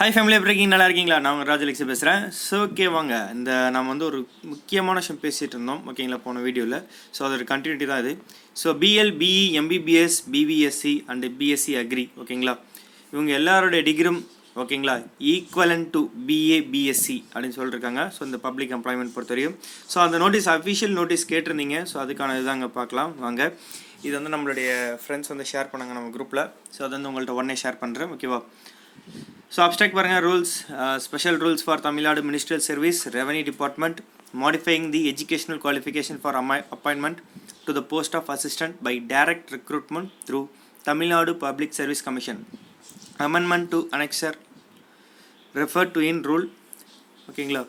High family எப்படி இருக்கீங்க? நல்லா இருக்கீங்களா? நான் உங்கள் ராஜலக்ஷி பேசுகிறேன் ஸோ ஓகே வாங்க. இந்த நம்ம வந்து ஒரு முக்கியமான விஷயம் பேசிகிட்டு இருந்தோம் ஓகேங்களா போன வீடியோவில் ஸோ அதோட கண்டினியூட்டி தான் இது. So BL BE MBBS BBSc and BSc agri ஓகேங்களா இவங்க எல்லாருடைய டிகிரும் ஓகேங்களா ஈக்குவலன் டு பிஏ பிஎஸ்சி அப்படின்னு சொல்லியிருக்காங்க ஸோ இந்த பப்ளிக் எம்ப்ளாய்மெண்ட் பொறுத்தவரையும். ஸோ அந்த நோட்டீஸ் அஃபிஷியல் நோட்டீஸ் கேட்டிருந்தீங்க. ஸோ அதுக்கான இதாங்க பார்க்கலாம். வாங்க. இது வந்து நம்மளுடைய ஃப்ரெண்ட்ஸ் வந்து ஷேர் பண்ணாங்க நம்ம குரூப்பில் ஸோ அது வந்து உங்கள்கிட்ட உடனே ஷேர் பண்ணுறேன் ஓகேவா ஸோ அப்டாக்ட் பாருங்கள் rules special rules for Tamil Nadu ministerial service revenue department modifying the educational qualification for அமை appointment to the post of assistant by direct recruitment through Tamil Nadu Public Service Commission amendment to annexure refer to in rule ஓகேங்களா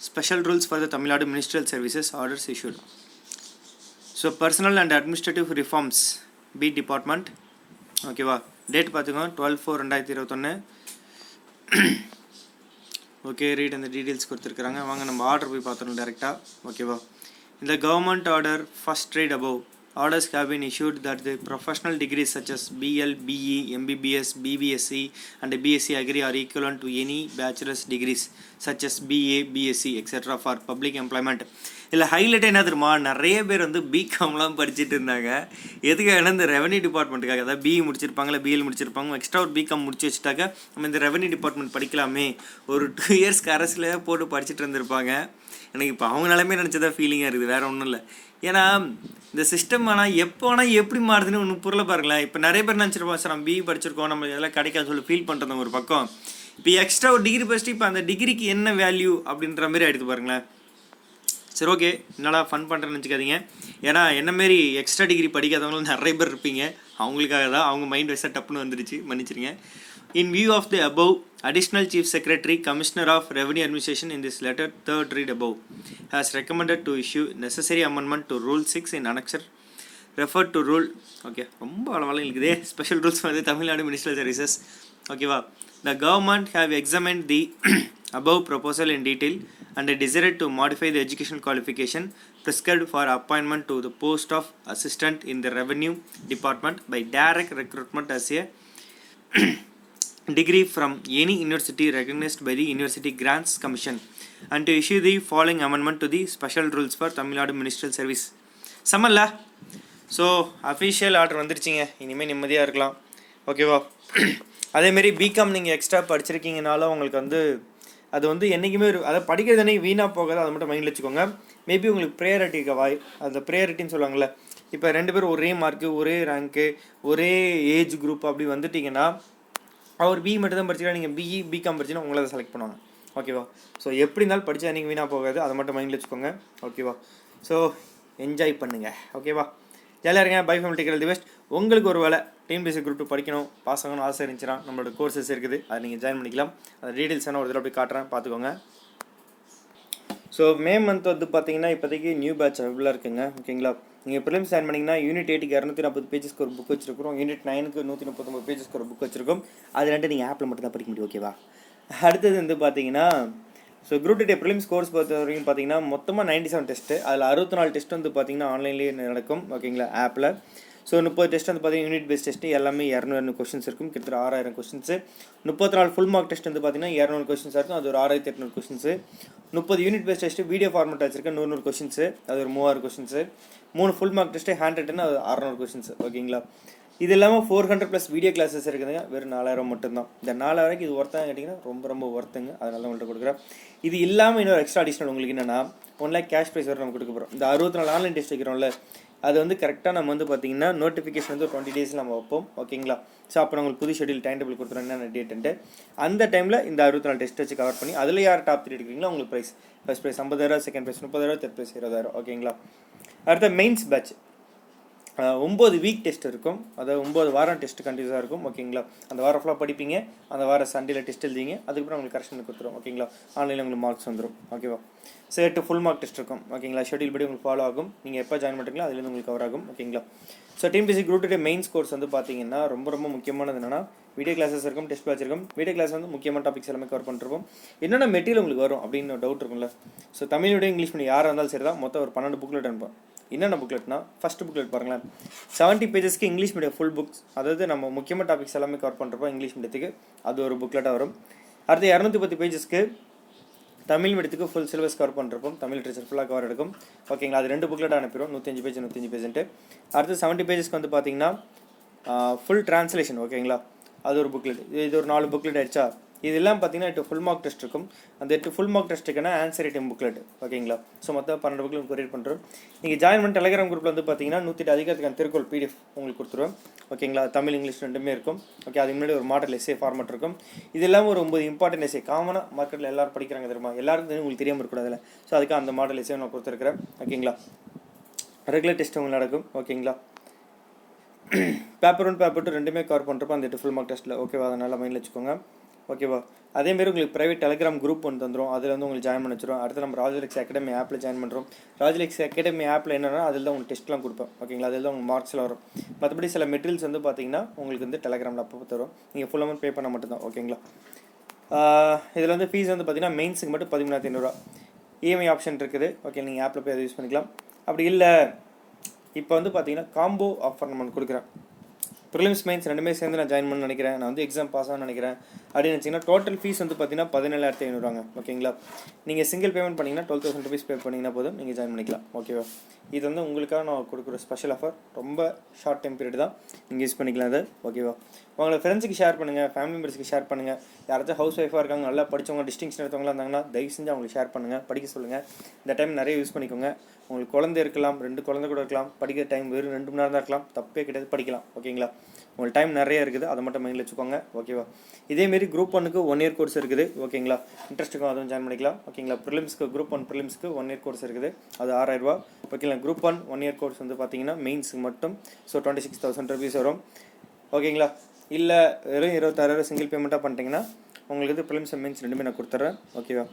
special rules for the Tamil Nadu ministerial services orders issued. So personnel and administrative reforms P department ஓகேவா date பார்த்துக்கோங்க twelve four ரெண்டாயிரத்தி இருபத்தொன்று okay read அந்த details கொடுத்துருக்குறாங்க. வாங்க நம்ம order போய் பார்த்துருவோம் டேரெக்டாக ஓகேவா இந்த government order first read above orders have been issued that the professional degrees such as BL, BE, MBBS, BBSc and BSc Agri are equivalent to any bachelor's degrees such as BA, BSc etc. for public employment. இல்லை highlight என்ன தெரியுமா? நிறைய பேர் வந்து பிகாம்லாம் படிச்சுட்டு இருந்தாங்க. எதுக்காக? இந்த ரெவன்யூ டிபார்ட்மெண்ட்டுக்காக அதாவது பிஇ முடிச்சிருப்பாங்களா பிஎல் முடிச்சிருப்பாங்க. எக்ஸ்ட்ரா ஒரு பிகாம் முடிச்சு வச்சுட்டாக்க நம்ம இந்த ரெவன்யூ டிபார்ட்மெண்ட் படிக்கலாமே. ஒரு டூ இயர்ஸ்க்கு அரசில் போட்டு படிச்சுட்டு இருந்திருப்பாங்க. எனக்கு இப்போ அவங்க நிலமே நினச்சதா ஃபீலிங்காக இருக்குது. வேறு ஒன்றும் இல்லை. ஏன்னா இந்த சிஸ்டம் ஆனால் எப்போ ஆனால் எப்படி மாறுதுன்னு ஒன்று புரியல பாருங்களேன். இப்போ நிறைய பேர் நினச்சிருப்போம் சார் நம்ம பிஇ படிச்சிருக்கோம் நம்ம இதெல்லாம் கிடைக்காது சொல்லி ஃபீல் பண்ணுறது ஒரு பக்கம். இப்போ எக்ஸ்ட்ரா ஒரு டிகிரி படிச்சுட்டு இப்போ அந்த டிகிரிக்கு என்ன வேல்யூ அப்படின்ற மாதிரி ஆகிடுது பாருங்களேன். சரி ஓகே என்னடா ஃபன் பண்ணுறேன்னு நினச்சிக்காதீங்க. ஏன்னா என்ன மாரி எக்ஸ்ட்ரா டிகிரி படிக்காதவங்களும் நிறைய பேர் இருப்பீங்க. அவங்களுக்காக தான் அவங்க மைண்ட் வைஸாக டப்புன்னு வந்துருச்சு. மன்னிச்சிருங்க. In view of the above additional chief secretary commissioner of revenue administration in this letter third read above has recommended to issue necessary amendment to rule 6 in annexure referred to rule okay ரொம்ப அளவாக இருக்குதே special rules வந்து Tamil Nadu ministerial services ஓகேவா the government have examined the above proposal in detail and desired to modify the education qualification prescribed for appointment to the post of assistant in the revenue department by direct recruitment as a degree from any university recognized by the University Grants Commission. And to issue the following amendment to the special rules for Tamil Nadu Ministerial Service. சமல்ல so official order வந்துருச்சிங்க. இனிமேல் நிம்மதியாக இருக்கலாம். ஓகேவா அதேமாரி BCom நீங்கள் extra படிச்சிருக்கீங்கனாலும் உங்களுக்கு வந்து அது வந்து என்றைக்குமே ஒரு அதை படிக்கிறது அன்றைக்கி வீணாக போகாது. அதை மட்டும் மைண்டில் வச்சுக்கோங்க. மேபி உங்களுக்கு ப்ரேயரிட்டி இருக்க வாய் அந்த ப்ரேயரிட்டின்னு சொல்லுவாங்கள்ல இப்போ ரெண்டு பேரும் ஒரே மார்க்கு ஒரே ரேங்க்கு ஒரே ஏஜ் குரூப் அப்படி வந்துட்டிங்கன்னா அவர் பிஇ மட்டும் தான் படிச்சிருக்கா நீங்கள் பிஇ பிகாம் படிச்சுன்னா உங்களை தான் செலக்ட் பண்ணுவாங்க. ஓகேவா ஸோ எப்படி இருந்தாலும் படித்தா நீங்கள் வீணாக போகாது. அதை மட்டும் மைண்டில் வச்சுக்கோங்க. ஓகேவா ஸோ என்ஜாய் பண்ணுங்கள் ஓகேவா ஜாலியாக இருங்க. Bye family take care the best உங்களுக்கு ஒரு வேலை டிஎன்பிஎஸ்சி குரூப் டூ படிக்கணும். பாஸ் ஆகணும் ஆசை இருந்துச்சுன்னா நம்மளோட கோர்சஸ் இருக்குது. அதை நீங்கள் ஜாயின் பண்ணிக்கலாம். அந்த டீட்டெயில்ஸ் ஒரு தடவை போய் காட்டுறேன். பார்த்துக்கோங்க. ஸோ மே மந்த் வந்து பார்த்தீங்கன்னா இப்போதைக்கு நியூ பேட்ச் அவைபிளாக இருக்குங்க. ஓகேங்களா நீங்கள் ப்ரிலிம்ஸ் ஜாயின் பண்ணிங்கன்னா யூனிட் எயிட்டுக்கு இரநூத்தி நாற்பது பேஜஸ்க்கு ஒரு புக் வச்சிருக்கிறோம். யூனிட் நைனுக்கு நூற்றி முப்பத்தொம்பது பேஜஸ்க்கு ஒரு புக் வச்சிருக்கோம் அது ரெண்டு நீங்கள் ஆப்பில் மட்டும் தான் படிக்க முடியும் ஓகேவா அடுத்தது வந்து பார்த்தீங்கன்னா ஸோ குரூப் டே ப்ரிலிம்ஸ் கோர்ஸ் பொறுத்த வரைக்கும் பார்த்தீங்கன்னா மொத்தமாக நைன்டி செவன் டெஸ்ட்டு அதில் அறுபத்தி நாலு டெஸ்ட் வந்து பார்த்தீங்கன்னா ஆன்லைன்லேயே நடக்கும் ஓகேங்களா ஆப்பில் ஸோ முப்பது டெஸ்ட் வந்து பார்த்தீங்கன்னா யூனிட் பேஸ் டெஸ்ட்டு எல்லாமே இரநூறு கொஸ்டின்ஸ் இருக்கும். கிட்டத்தட்ட ஆறாயிரம் கொஸ்டின்ஸு முப்பத்தி நாலு ஃபுல் மார்க் டெஸ்ட் வந்து பார்த்தீங்கன்னா இரநூறு கொஸ்டின்ஸ் இருக்கும். அது ஒரு ஆறாயிரத்தி எட்நூறு கொஸ்டின்ஸு முப்பது unit base test video format வச்சிருக்கேன். நூறு நூறு கொஸ்டின்ஸு அது ஒரு மூவாயிரம் கொஸ்டின்ஸு மூணு full mark test hand written அது அறநூறு கொஸ்டின்ஸ் ஓகேங்களா? இது இல்லாமல் four hundred plus video classes இருக்குதுங்க. வெறும் நாலாயிரம் மட்டும்தான். இந்த நாலாயிரம் இது ஒர்த்தாக கேட்டிங்கன்னா ரொம்ப ரொம்ப ஒர்த்துங்க அதனால உங்கள்கிட்ட கொடுக்குறேன். இது இல்லாமல் இன்னொரு எக்ஸ்ட்ரா அடிஷனல் உங்களுக்கு என்னென்னா ஒன் லேக் கேஷ் ப்ரைஸ் வரை நம்ம கொடுக்க போகிறோம் இந்த அறுபத்தி நாலு ஆன்லைன் டெஸ்ட் வைக்கிறோம்ல அது வந்து கரெக்டாக நம்ம வந்து பார்த்தீங்கன்னா நோட்டிஃபிகேஷன் வந்து டுவெண்ட்டி டேஸ் நம்ம வைப்போம். ஓகேங்களா? ஸோ அப்போ உங்களுக்கு புது ஷெடியூல் டைம் டேபிள் கொடுத்துருவோம் என்னென்ன டேட்டுன்ட்டு அந்த டைமில் இந்த அறுபத்தி நாலு டெஸ்ட் வச்சு கவர் பண்ணி அதில் யார் டாப் த்ரீ எடுக்கிறீங்களோ உங்களுக்கு ப்ரைஸ் ஃபஸ்ட் ப்ரைஸ் ஐம்பதாயிரம் செகண்ட் ப்ரைஸ் முப்பதாயிரம் தேர்ட் ப்ரைஸ் இருபதாயிரம் ஓகேங்களா? அடுத்த மெயின்ஸ் பேட்ச் ஒம்பது வீக் டெஸ்ட் இருக்கும். அதாவது ஒம்பது வாரம் டெஸ்ட் கண்டினியூஸாக இருக்கும். ஓகேங்களா அந்த வாரம் ஃபுல்லாக படிப்பீங்க. அந்த வாரம் சண்டேல டெஸ்ட் எழுதிங்க அதுக்கப்புறம் உங்களுக்கு கரெக்ஷன் கொடுத்துரும். ஓகேங்களா ஆன்லைனில் உங்களுக்கு மார்க்ஸ் வந்துடும் ஓகேவா ஸோ எட்டு ஃபுல் மார்க் டெஸ்ட் இருக்கும். ஓகேங்களா ஷெடியூல் படி உங்களுக்கு ஃபாலோ ஆகும். நீங்கள் எப்போ ஜாயின் பண்ணுறீங்களோ அதுலேருந்து உங்களுக்கு கவர் ஆகும். ஓகேங்களா ஸோ டிஎம்பிசி குரூப் டே மெயின்ஸ் கோர்ஸ் வந்து பார்த்தீங்கன்னா ரொம்ப ரொம்ப முக்கியமானது என்னென்னா வீடியோ கிளாஸஸ் இருக்கும் டெஸ்ட் பேட்ச் இருக்கும். வீடியோ கிளாஸ் வந்து முக்கியமான டாபிக்ஸ் எல்லாமே கவர் பண்ணிருப்போம். என்னென்ன மெட்டீரியல் உங்களுக்கு வரும் அப்படின்னு டவுட் இருக்கும்ல. ஸோ தமிழோட இங்கிலீஷ் மீடியம் யாராக இருந்தாலும் சரி தான் மொத்தம் ஒரு பன்னெண்டு புக்கில் அனுப்போம் என்னென்ன புக்லெட்னா ஃபஸ்ட்டு புக்லெட் பாருங்களேன். செவன்ட்டி பேஜஸ்க்கு இங்கிலீஷ் மீடியம் ஃபுல் புக்ஸ் அதாவது நம்ம முக்கியமான டாபிக்ஸ் எல்லாமே கவர் பண்ணுறப்போ இங்கிலீஷ் மீடியத்துக்கு அது ஒரு புக்லெட்டாக வரும். அடுத்து இரநூத்தி பத்து பேஜஸ்க்கு தமிழ் மீடியத்துக்கு ஃபுல் சிலபஸ் கவர் பண்ணிருப்போம் தமிழ் லிட்ரேச்சர் ஃபுல்லாக கவர் எடுக்கும். ஓகேங்களா அது ரெண்டு புக்லெட் அனுப்பிடும் நூற்றஞ்சு பேஜ் நூற்றஞ்சு பேஜ்ன்ட்டு அடுத்து செவன்ட்டி பேஜஸ்க்கு வந்து பார்த்தீங்கன்னா ஃபுல் ட்ரான்ஸ்லேஷன் ஓகேங்களா அது ஒரு புக்லெட் இது ஒரு நாலு புக்லெட் ஆயிடுச்சா? இதெல்லாம் பார்த்தீங்கன்னா எட்டு ஃபுல் மார்க் டெஸ்ட் இருக்கும். அந்த எட்டு ஃபுல் மார்க் டெஸ்ட்டுக்கான ஆன்சர் ஐட்டம் புக்லெட் ஓகேங்களா ஸோ மொத்தம் பன்னெண்டு புக்லெட் கொரியர் பண்ணுறோம் நீங்கள் ஜாயின் பண்ணி டெலிகிராம் குரூப்பில் வந்து பார்த்தீங்கன்னா நூற்றி எட்டு அதிகாரத்துக்கான திருக்குறள் பிடிஎஃப் உங்களுக்கு கொடுத்துருவேன். ஓகேங்களா தமிழ் இங்கிலீஷ் ரெண்டுமே இருக்கும். ஓகே அதுக்கு முன்னாடி ஒரு மாடல் எஸ்ஏ ஃபார்மட் இருக்கும். இது இல்லாமல் ஒரு ஒம்பது இம்பார்ட்டன்ட் எஸ்ஏ காமனாக மார்க்கெட்டில் எல்லோரும் படிக்கிறாங்க தெரியுமா? எல்லாருக்கும் தெரியும் உங்களுக்கு தெரியாமல் இருக்கக்கூடாதுல ஸோ அதுக்கு அந்த மாடல் எஸ்ஏ நான் கொடுத்துருக்குறேன். ஓகேங்களா ரெகுலர் டெஸ்ட் உங்களுக்கு நடக்கும். ஓகேங்களா பேப்பர் ஒன் பேப்பர் டூ ரெண்டுமே கவர் பண்ணுறப்ப அந்த எட்டு ஃபுல் மார்க் டெஸ்ட்டில் ஓகேவா அதை நல்லா மைண்டில் வச்சுக்கோங்க. ஓகேவா? அதேமாரி உங்களுக்கு ப்ரைவேட் டெலிகிராம் குரூப் ஒன்று தந்துடும் அதில் வந்து உங்களுக்கு ஜாயின் பண்ண வச்சிடும் அடுத்து நம்ம ராஜலக்ஸ் அகாடமி ஆப்பில் ஜாயின் பண்ணுறோம் ராஜலக்ஸ் அகாடமி ஆப்பில் என்னென்னா அதில் தான் உங்களுக்கு டெஸ்ட்லாம் கொடுப்பேன். ஓகேங்களா? அதில் தான் உங்களுக்கு மார்க்ஸில் வரும். மற்றபடி சில மெட்டீரியல்ஸ் வந்து பார்த்தீங்கன்னா உங்களுக்கு வந்து டெலிகிராமில் அப்போ தரும். நீங்கள் ஃபுல் அமௌண்ட் பே பண்ண மட்டும்தான். ஓகேங்களா? இதில் வந்து ஃபீஸ் வந்து பார்த்தீங்கன்னா மெயின்ஸுக்கு மட்டும் பதிமூணாயிரத்தி ஐநூறுரூவா இஎம்ஐ ஆப்ஷன் இருக்குது. ஓகே நீங்கள் ஆப்பில் போய் அதை யூஸ் பண்ணிக்கலாம். அப்படி இல்லை இப்போ வந்து பார்த்தீங்கன்னா காம்போ ஆஃபர் நம்ம கொடுக்குறேன். ப்ரிலிம்ஸ் மெயின்ஸ் ரெண்டுமே சேர்ந்து நான் ஜாயின் பண்ண நினைக்கிறேன். நான் வந்து எக்ஸாம் பாஸ் ஆகணும்னு நினைக்கிறேன். அப்படின்னு வச்சிங்கன்னா டோட்டல் ஃபீஸ் வந்து பார்த்தீங்கன்னா பதினேழாயிரத்தி ஐநூறுவாங்க. ஓகேங்களா நீங்கள் சிங்கிள் பேமெண்ட் பண்ணிங்கன்னா டுவெல் தௌசண்ட் ருபீஸ் பே பண்ணிங்கன்னா போதும். நீங்கள் ஜாயின் பண்ணிக்கலாம். ஓகேவா இது வந்து உங்களுக்காக நான் கொடுக்குற ஸ்பெஷல் ஆஃபர் ரொம்ப ஷார்ட் டைம் பீரியட் தான். நீங்கள் யூஸ் பண்ணிக்கலாம் அது ஓகேவா உங்களை ஃப்ரெண்ட்ஸுக்கு ஷேர் பண்ணுங்கள் ஃபேமிலி மெம்பர்ஸ்க்கு ஷேர் பண்ணுங்கள் யாராச்சும் ஹவுஸ் ஒய்ஃபாக இருக்காங்க நல்லா படித்தவங்க டிஸ்டிங்ஷன் எடுத்தவங்களா இருந்தாங்கன்னா தயவு செஞ்சு அவங்களுக்கு ஷேர் பண்ணுங்கள் படிக்க சொல்லுங்கள் இந்த டைம் நிறைய யூஸ் பண்ணிக்கோங்க. உங்களுக்கு குழந்தை இருக்கலாம் ரெண்டு குழந்தை கூட இருக்கலாம். படிக்கிற டைம் வெறும் ரெண்டு மணி நேரம் தான் இருக்கலாம். தப்பே கிடையாது. படிக்கலாம். ஓகேங்களா உங்களுக்கு டைம் நிறைய இருக்குது அதை மட்டும் மைண்டில் வச்சுக்கோங்க. ஓகேவா இதேமாரி குரூப் ஒன்னுக்கு ஒன் இயர் கோர்ஸ் இருக்குது. ஓகேங்களா இன்ட்ரெஸ்ட்டுக்கும் அதுவும் ஜாயின் பண்ணிக்கலாம். ஓகேங்களா ப்ரிலிம்ஸ்க்கு குரூப் ஒன் ப்ரிலிம்ஸ்க்கு ஒன் இயர் கோர்ஸ் இருக்குது. அது ஆறாயிரரூபா ஓகேங்களா group one one year course வந்து பார்த்தீங்கன்னா மெயின்ஸுக்கு மட்டும். So twenty six thousand rupees வரும் ஓகேங்களா இல்லை வெறும் இருபத்தாயிரம் சிங்கிள் பேமெண்ட்டாக பண்ணிட்டீங்கன்னா உங்களுக்கு இது ப்ரிலிம்ஸ் மெயின்ஸ் ரெண்டுமே நான் கொடுத்துட்றேன் ஓகேவா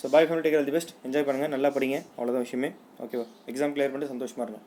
so bye family take the best enjoy பண்ணுங்கள் நல்லா படிங்க. அவ்வளோதான் விஷயமே. ஓகேவா எக்ஸாம் கிளியர் பண்ணிட்டு சந்தோஷமாக இருங்க.